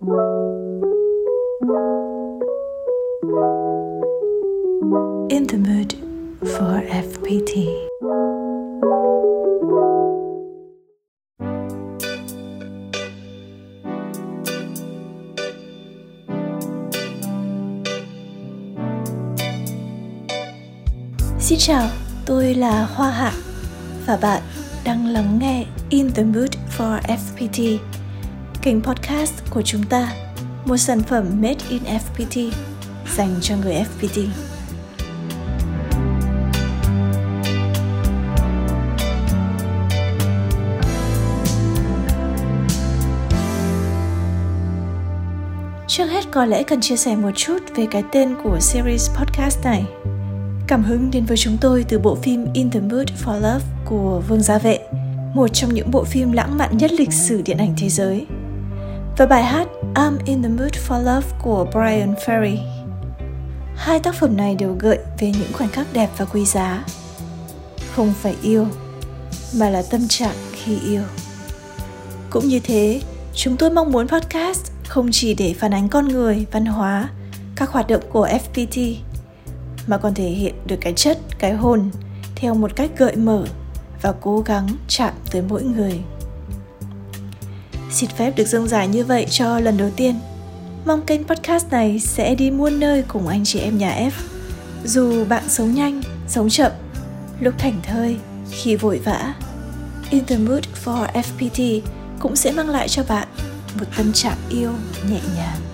In the mood for FPT. Xin chào, tôi là Hoa Hạ và bạn đang lắng nghe In the Mood for FPT, kênh podcast của chúng ta, một sản phẩm made in FPT dành cho người FPT. Trước hết có lẽ cần chia sẻ một chút về cái tên của series podcast này. Cảm hứng đến với chúng tôi từ bộ phim In the Mood for Love của Vương Gia Vệ, một trong những bộ phim lãng mạn nhất lịch sử điện ảnh thế giới. Và bài hát I'm in the Mood for Love của Brian Ferry. Hai tác phẩm này đều gợi về những khoảnh khắc đẹp và quý giá. Không phải yêu, mà là tâm trạng khi yêu. Cũng như thế, chúng tôi mong muốn podcast không chỉ để phản ánh con người, văn hóa, các hoạt động của FPT mà còn thể hiện được cái chất, cái hồn theo một cách gợi mở và cố gắng chạm tới mỗi người. Xin phép được dâng giải như vậy cho lần đầu tiên. Mong kênh podcast này sẽ đi muôn nơi cùng anh chị em nhà F. Dù bạn sống nhanh, sống chậm, lúc thảnh thơi, khi vội vã. In the mood for FPT cũng sẽ mang lại cho bạn một tâm trạng yêu nhẹ nhàng.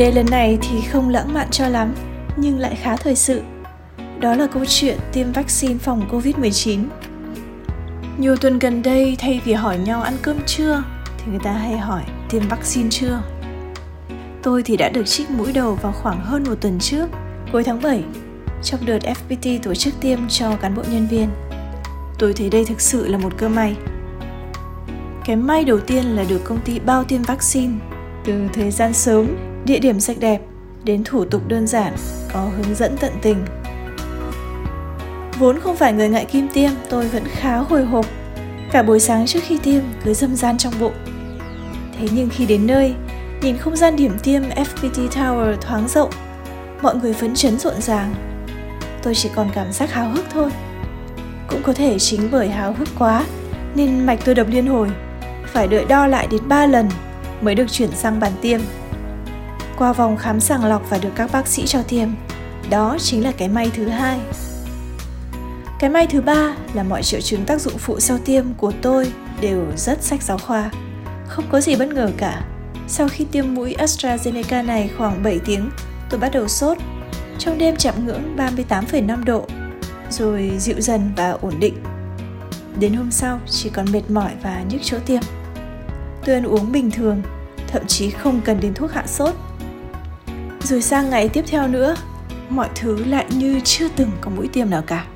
Đề lần này thì không lãng mạn cho lắm, nhưng lại khá thời sự. Đó là câu chuyện tiêm vaccine phòng Covid-19. Nhiều tuần gần đây thay vì hỏi nhau ăn cơm chưa thì người ta hay hỏi tiêm vaccine chưa. Tôi thì đã được trích mũi đầu vào khoảng hơn một tuần trước, cuối tháng 7, trong đợt FPT tổ chức tiêm cho cán bộ nhân viên. Tôi thấy đây thực sự là một cơ may. Cái may đầu tiên là được công ty bao tiêm vaccine từ thời gian sớm địa điểm sạch đẹp, đến thủ tục đơn giản, có hướng dẫn tận tình. Vốn không phải người ngại kim tiêm, tôi vẫn khá hồi hộp. Cả buổi sáng trước khi tiêm cứ dâm gian trong bụng. Thế nhưng khi đến nơi, nhìn không gian điểm tiêm fpt tower thoáng rộng, mọi người phấn chấn rộn ràng. Tôi chỉ còn cảm giác háo hức thôi. Cũng có thể chính bởi háo hức quá, nên mạch tôi đập liên hồi, phải đợi đo lại đến 3 lần mới được chuyển sang bàn tiêm qua vòng khám sàng lọc và được các bác sĩ cho tiêm. Đó chính là cái may thứ hai. Cái may thứ ba là mọi triệu chứng tác dụng phụ sau tiêm của tôi đều rất sách giáo khoa. Không có gì bất ngờ cả. Sau khi tiêm mũi AstraZeneca này khoảng 7 tiếng, tôi bắt đầu sốt. Trong đêm chạm ngưỡng 38,5 độ, rồi dịu dần và ổn định. Đến hôm sau chỉ còn mệt mỏi và nhức chỗ tiêm. Tôi ăn uống bình thường, thậm chí không cần đến thuốc hạ sốt rồi sang ngày tiếp theo nữa mọi thứ lại như chưa từng có mũi tiêm nào cả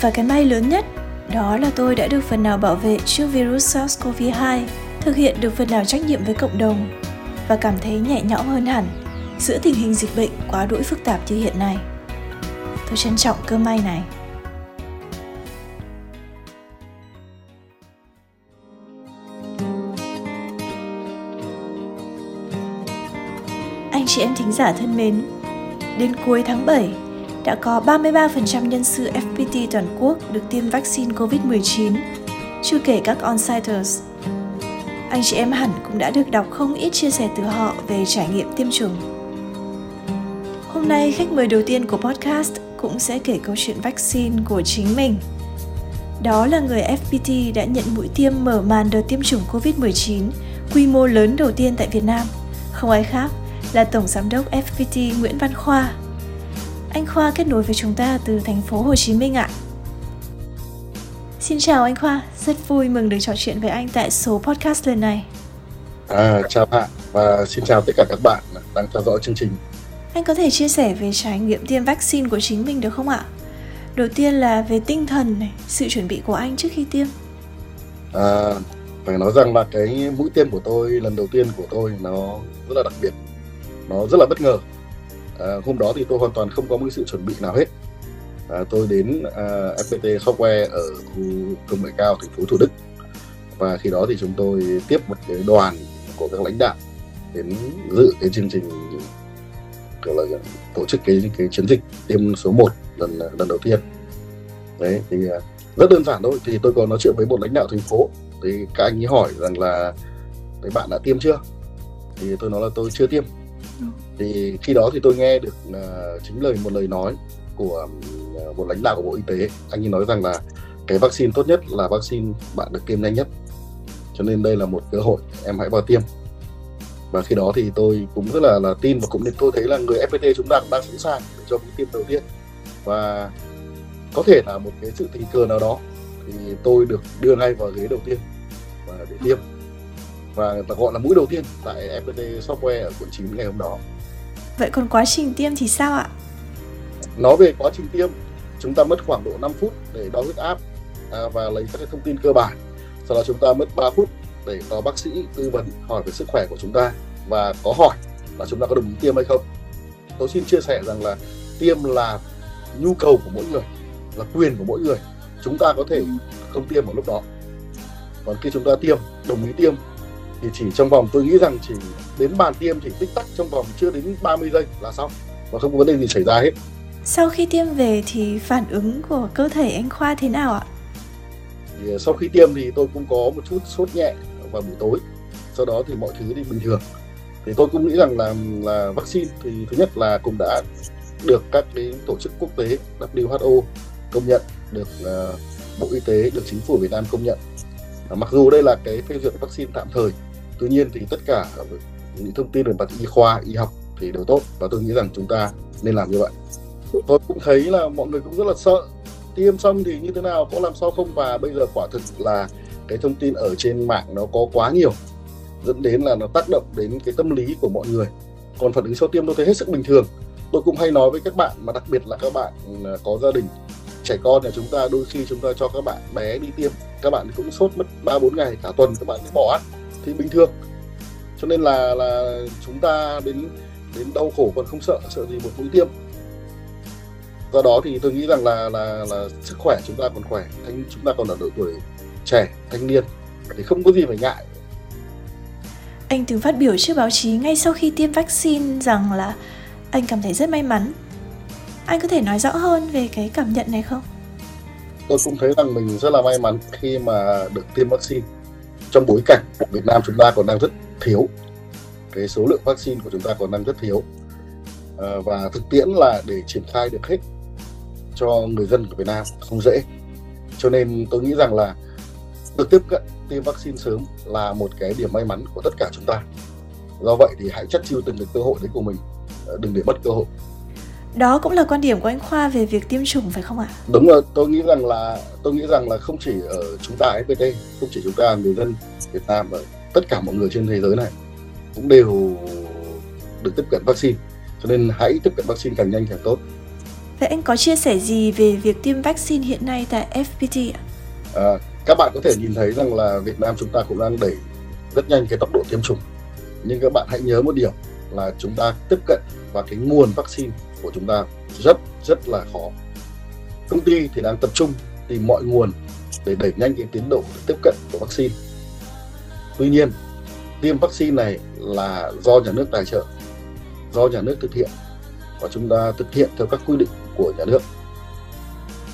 và cái may lớn nhất đó là tôi đã được phần nào bảo vệ trước virus SARS-CoV-2, thực hiện được phần nào trách nhiệm với cộng đồng và cảm thấy nhẹ nhõm hơn hẳn giữa tình hình dịch bệnh quá đỗi phức tạp như hiện nay. Tôi trân trọng cơ may này. Chị em thính giả thân mến, đến cuối tháng 7 đã có 33% nhân sự FPT toàn quốc được tiêm vaccine COVID-19, chưa kể các on-siters. Anh chị em hẳn cũng đã được đọc không ít chia sẻ từ họ về trải nghiệm tiêm chủng. Hôm nay khách mời đầu tiên của podcast cũng sẽ kể câu chuyện vaccine của chính mình. Đó là người FPT đã nhận mũi tiêm mở màn đợt tiêm chủng COVID-19 quy mô lớn đầu tiên tại Việt Nam. Không ai khác là Tổng Giám đốc FPT Nguyễn Văn Khoa. Anh Khoa kết nối với chúng ta từ thành phố Hồ Chí Minh ạ. Xin chào anh Khoa, rất vui mừng được trò chuyện với anh tại số podcast lần này. À, chào bạn và xin chào tất cả các bạn đang theo dõi chương trình. Anh có thể chia sẻ về trải nghiệm tiêm vaccine của chính mình được không ạ? Đầu tiên là về tinh thần này, sự chuẩn bị của anh trước khi tiêm. À, phải nói rằng là cái mũi tiêm của tôi lần đầu tiên của tôi nó rất là đặc biệt, nó rất là bất ngờ. À, hôm đó thì tôi hoàn toàn không có một sự chuẩn bị nào hết. À, tôi đến à, FPT Software ở khu công nghệ cao thành phố Thủ Đức và khi đó thì chúng tôi tiếp một cái đoàn của các lãnh đạo đến dự cái chương trình kiểu là tổ chức cái cái chiến dịch tiêm số 1 lần lần đầu tiên đấy thì à, rất đơn giản thôi thì tôi có nói chuyện với một lãnh đạo thành phố thì các anh ấy hỏi rằng là đấy bạn đã tiêm chưa thì tôi nói là tôi chưa tiêm thì khi đó thì tôi nghe được uh, chính lời một lời nói của uh, một lãnh đạo của bộ y tế. Anh ấy nói rằng là cái vaccine tốt nhất là vaccine bạn được tiêm nhanh nhất. Cho nên đây là một cơ hội em hãy vào tiêm. Và khi đó thì tôi cũng rất là là tin và cũng nên tôi thấy là người FPT chúng ta cũng đang sẵn sàng để cho mũi tiêm đầu tiên. Và có thể là một cái sự tình cờ nào đó thì tôi được đưa ngay vào ghế đầu tiên và để tiêm và gọi là mũi đầu tiên tại FPT Software ở quận 9 ngày hôm đó. Vậy còn quá trình tiêm thì sao ạ? Nói về quá trình tiêm, chúng ta mất khoảng độ 5 phút để đo huyết áp à, và lấy các cái thông tin cơ bản. Sau đó chúng ta mất 3 phút để có bác sĩ tư vấn hỏi về sức khỏe của chúng ta và có hỏi là chúng ta có đồng ý tiêm hay không. Tôi xin chia sẻ rằng là tiêm là nhu cầu của mỗi người, là quyền của mỗi người. Chúng ta có thể không tiêm ở lúc đó. Còn khi chúng ta tiêm, đồng ý tiêm thì chỉ trong vòng tôi nghĩ rằng chỉ đến bàn tiêm thì tích tắc trong vòng chưa đến 30 giây là xong và không có vấn đề gì xảy ra hết. Sau khi tiêm về thì phản ứng của cơ thể anh Khoa thế nào ạ? Thì ờ, sau khi tiêm thì tôi cũng có một chút sốt nhẹ vào buổi tối. Sau đó thì mọi thứ đi bình thường thì tôi cũng nghĩ rằng là là vaccine thì thứ nhất là cũng đã được các cái tổ chức quốc tế WHO công nhận được uh, Bộ Y tế được chính phủ Việt Nam công nhận Ờ, mặc dù đây là cái phê duyệt vaccine tạm thời, tuy nhiên thì tất cả những thông tin về mặt y khoa, y học thì đều tốt và tôi nghĩ rằng chúng ta nên làm như vậy. Tôi cũng thấy là mọi người cũng rất là sợ. Tiêm xong thì như thế nào, có làm sao không? Và bây giờ quả thực là cái thông tin ở trên mạng nó có quá nhiều, dẫn đến là nó tác động đến cái tâm lý của mọi người. Còn phản ứng sau tiêm tôi thấy hết sức bình thường. Tôi cũng hay nói với các bạn, mà đặc biệt là các bạn ờ, có gia đình trẻ con nhà chúng ta đôi khi chúng ta cho các bạn bé đi tiêm, các bạn cũng sốt mất ba bốn ngày cả tuần, các bạn mới bỏ ăn. Thì bình thường. Cho nên là là chúng ta đến đến đau khổ còn không sợ sợ gì một mũi tiêm. Do đó thì tôi nghĩ rằng là là là sức khỏe chúng ta còn khỏe, thanh, chúng ta còn ở độ tuổi trẻ, thanh niên. Thì không có gì phải ngại. Anh từng phát biểu trước báo chí ngay sau khi tiêm vaccine rằng là anh cảm thấy rất may mắn. Anh có thể nói rõ hơn về cái cảm nhận này không? Tôi cũng thấy rằng mình rất là may mắn khi mà được tiêm vaccine. Trong bối cảnh Việt Nam chúng ta còn đang rất thiếu, cái số lượng vaccine của chúng ta còn đang rất thiếu. À, và thực tiễn là để triển khai được hết cho người dân của Việt Nam không dễ. Cho nên tôi nghĩ rằng là được tiếp cận tiêm vaccine sớm là một cái điểm may mắn của tất cả chúng ta do vậy thì hãy chắc chiêu từng cái cơ hội đấy của mình ờ, đừng để mất cơ hội đó cũng là quan điểm của anh Khoa về việc tiêm chủng phải không ạ? Đúng rồi, tôi nghĩ rằng là tôi nghĩ rằng là không chỉ ở chúng ta FPT, không chỉ chúng ta người dân Việt Nam và tất cả mọi người trên thế giới này cũng đều được tiếp cận vaccine. Cho nên hãy tiếp cận vaccine càng nhanh càng tốt. Vậy anh có chia sẻ gì về việc tiêm vaccine hiện nay tại FPT ạ? À, các bạn có thể nhìn thấy rằng là Việt Nam chúng ta cũng đang đẩy rất nhanh cái tốc độ tiêm chủng nhưng các bạn hãy nhớ một điểm là chúng ta tiếp cận và cái nguồn vaccine của chúng ta rất rất là khó. Công ty thì đang tập trung tìm mọi nguồn để đẩy nhanh cái tiến độ tiếp cận của vaccine. Tuy nhiên tiêm vaccine này là do nhà nước tài trợ do nhà nước thực hiện và chúng ta thực hiện theo các quy định của nhà nước.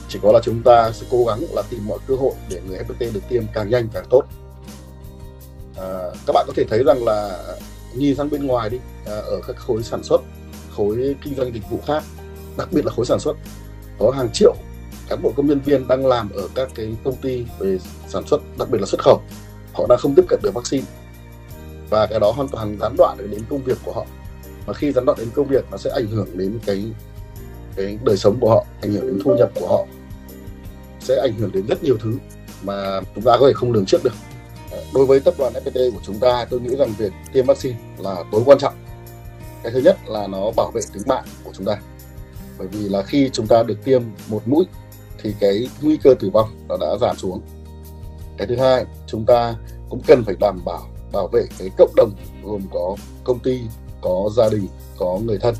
Chỉ có là chúng ta sẽ cố gắng là tìm mọi cơ hội để người FPT được tiêm càng nhanh càng tốt. À, các bạn có thể thấy rằng là nhìn sang bên ngoài đi à, ở các khối sản xuất khối kinh doanh dịch vụ khác, đặc biệt là khối sản xuất. Có hàng triệu cán bộ công nhân viên đang làm ở các cái công ty về sản xuất, đặc biệt là xuất khẩu. Họ đang không tiếp cận được vaccine. Và cái đó hoàn toàn gián đoạn đến công việc của họ. Và khi gián đoạn đến công việc, nó sẽ ảnh hưởng đến cái cái đời sống của họ, ảnh hưởng đến thu nhập của họ. Sẽ ảnh hưởng đến rất nhiều thứ mà chúng ta có thể không lường trước được. Đối với tập đoàn FPT của chúng ta, tôi nghĩ rằng việc tiêm vaccine là tối quan trọng cái thứ nhất là nó bảo vệ tính mạng của chúng ta. Bởi vì là khi chúng ta được tiêm một mũi thì cái nguy cơ tử vong nó đã giảm xuống. Cái thứ hai, chúng ta cũng cần phải đảm bảo bảo vệ cái cộng đồng gồm có công ty, có gia đình, có người thân.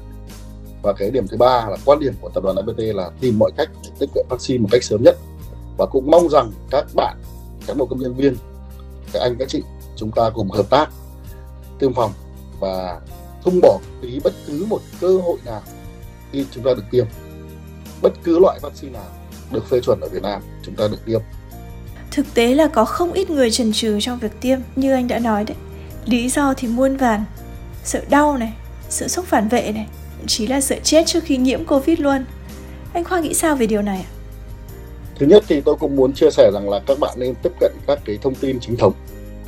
Và cái điểm thứ ba là quan điểm của tập đoàn FPT là tìm mọi cách để tiếp cận vaccine một cách sớm nhất. Và cũng mong rằng các bạn cán bộ công nhân viên, các anh, các chị, chúng ta cùng hợp tác, tiêm phòng và không bỏ phí bất cứ một cơ hội nào khi chúng ta được tiêm bất cứ loại vaccine nào được phê chuẩn ở Việt Nam chúng ta được tiêm Thực tế là có không ít người chần chừ trong việc tiêm như anh đã nói đấy. Lý do thì muôn vàn. Sợ đau này, sợ sốc phản vệ này, thậm chí là sợ chết trước khi nhiễm Covid luôn. Anh Khoa nghĩ sao về điều này ạ? Thứ nhất thì tôi cũng muốn chia sẻ rằng là các bạn nên tiếp cận các cái thông tin chính thống,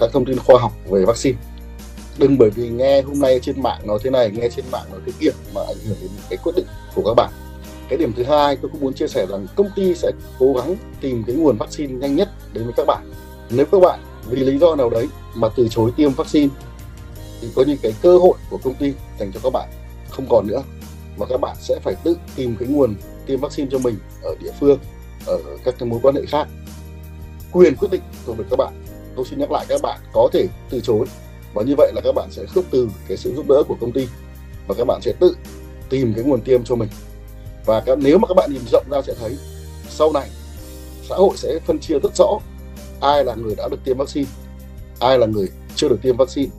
các thông tin khoa học về vaccine. Đừng bởi vì nghe hôm nay trên mạng nói thế này, nghe trên mạng nói thế kia mà ảnh hưởng đến cái quyết định của các bạn. Cái điểm thứ hai tôi cũng muốn chia sẻ rằng công ty sẽ cố gắng tìm cái nguồn vaccine nhanh nhất đến với các bạn. Nếu các bạn vì lý do nào đấy mà từ chối tiêm vaccine thì có những cái cơ hội của công ty dành cho các bạn không còn nữa. Và các bạn sẽ phải tự tìm cái nguồn tiêm vaccine cho mình ở địa phương ở các cái mối quan hệ khác. Quyền quyết định thuộc về các bạn tôi xin nhắc lại các bạn có thể từ chối và như vậy là các bạn sẽ khước từ cái sự giúp đỡ của công ty và các bạn sẽ tự tìm cái nguồn tiêm cho mình. Và các, nếu mà các bạn nhìn rộng ra sẽ thấy sau này xã hội sẽ phân chia rất rõ ai là người đã được tiêm vaccine ai là người chưa được tiêm vaccine.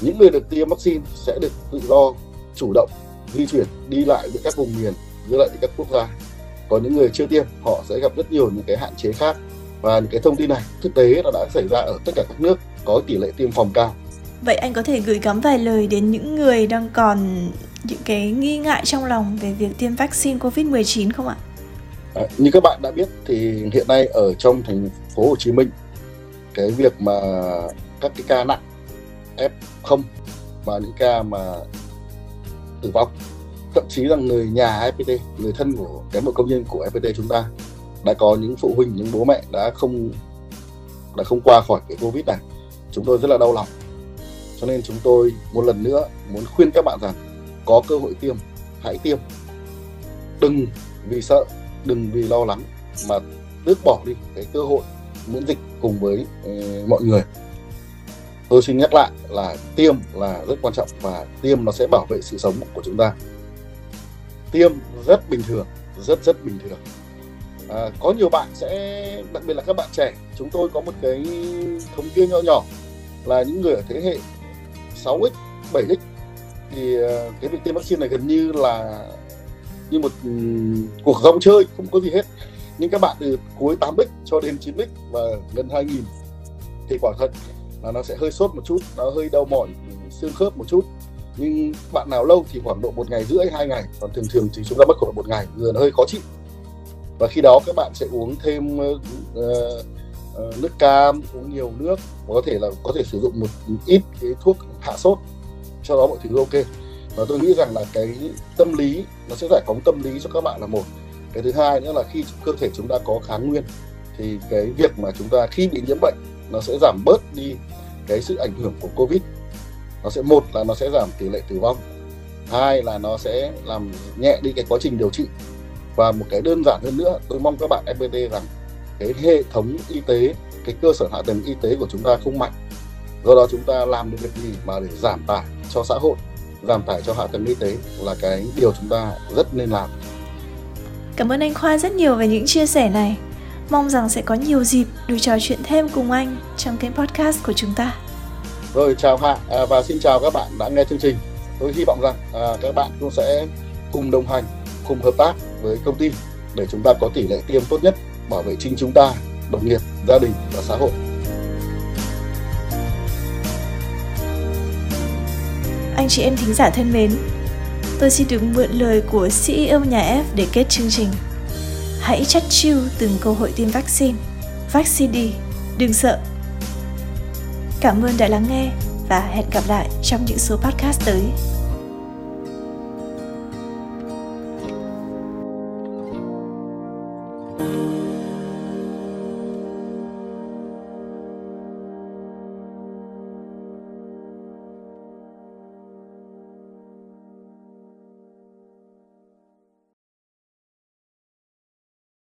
Những người được tiêm vaccine sẽ được tự do chủ động di chuyển đi lại với các vùng miền giữa lại các quốc gia. Còn những người chưa tiêm họ sẽ gặp rất nhiều những cái hạn chế khác. Và những cái thông tin này thực tế là đã xảy ra ở tất cả các nước có tỷ lệ tiêm phòng cao. Vậy anh có thể gửi gắm vài lời đến những người đang còn những cái nghi ngại trong lòng về việc tiêm vaccine COVID-19 không ạ? À, như các bạn đã biết thì hiện nay ở trong thành phố Hồ Chí Minh cái việc mà các cái ca nặng F0 và những ca mà tử vong thậm chí là người nhà FPT người thân của cán bộ công nhân của FPT chúng ta đã có những phụ huynh những bố mẹ đã không đã không qua khỏi cái covid này chúng tôi rất là đau lòng cho nên chúng tôi một lần nữa muốn khuyên các bạn rằng có cơ hội tiêm hãy tiêm. Đừng vì sợ đừng vì lo lắng mà tước bỏ đi cái cơ hội miễn dịch cùng với uh, mọi người. Tôi xin nhắc lại là tiêm là rất quan trọng và tiêm nó sẽ bảo vệ sự sống của chúng ta. Tiêm rất bình thường rất rất bình thường. À, có nhiều bạn sẽ đặc biệt là các bạn trẻ chúng tôi có một cái thống kê nhỏ nhỏ là những người ở thế hệ 6x 7x thì ờ, cái việc tiêm vaccine này gần như là như một ừ, cuộc rong chơi không có gì hết. Nhưng các bạn từ cuối 8x cho đến 9x và gần 2000 thì quả thật là nó sẽ hơi sốt một chút nó hơi đau mỏi xương khớp một chút. Nhưng bạn nào lâu thì khoảng độ một ngày rưỡi hai ngày còn thường thường thì chúng ta mất khoảng một ngày người nó hơi khó chịu. Và khi đó các bạn sẽ uống thêm uh, Ờ, nước cam uống nhiều nước có thể là có thể sử dụng một ít cái thuốc hạ sốt, cho đó mọi thứ ok. Và tôi nghĩ rằng là cái tâm lý, nó sẽ giải phóng tâm lý cho các bạn là một. Cái thứ hai nữa là khi cơ thể chúng ta có kháng nguyên, thì cái việc mà chúng ta khi bị nhiễm bệnh, nó sẽ giảm bớt đi cái sự ảnh hưởng của covid. Nó sẽ, một là nó sẽ giảm tỷ lệ tử vong, hai là nó sẽ làm nhẹ đi cái quá trình điều trị. Và một cái đơn giản hơn nữa, tôi mong các bạn FPT rằng cái hệ thống y tế cái cơ sở hạ tầng y tế của chúng ta không mạnh do đó chúng ta làm được việc gì mà để giảm tải cho xã hội giảm tải cho hạ tầng y tế là cái điều chúng ta rất nên làm Cảm ơn anh Khoa rất nhiều về những chia sẻ này. Mong rằng sẽ có nhiều dịp được trò chuyện thêm cùng anh trong kênh podcast của chúng ta. Rồi chào Hạ à, và xin chào các bạn đã nghe chương trình. Tôi hy vọng rằng à, các bạn cũng sẽ cùng đồng hành, cùng hợp tác với công ty để chúng ta có tỷ lệ tiêm tốt nhất bảo vệ chính chúng ta, đồng nghiệp, gia đình và xã hội. Anh chị em thính giả thân mến, tôi xin được mượn lời của CEO nhà F để kết chương trình. Hãy chắc chiêu từng cơ hội tiêm vaccine. Vaccine đi, đừng sợ. Cảm ơn đã lắng nghe và hẹn gặp lại trong những số podcast tới.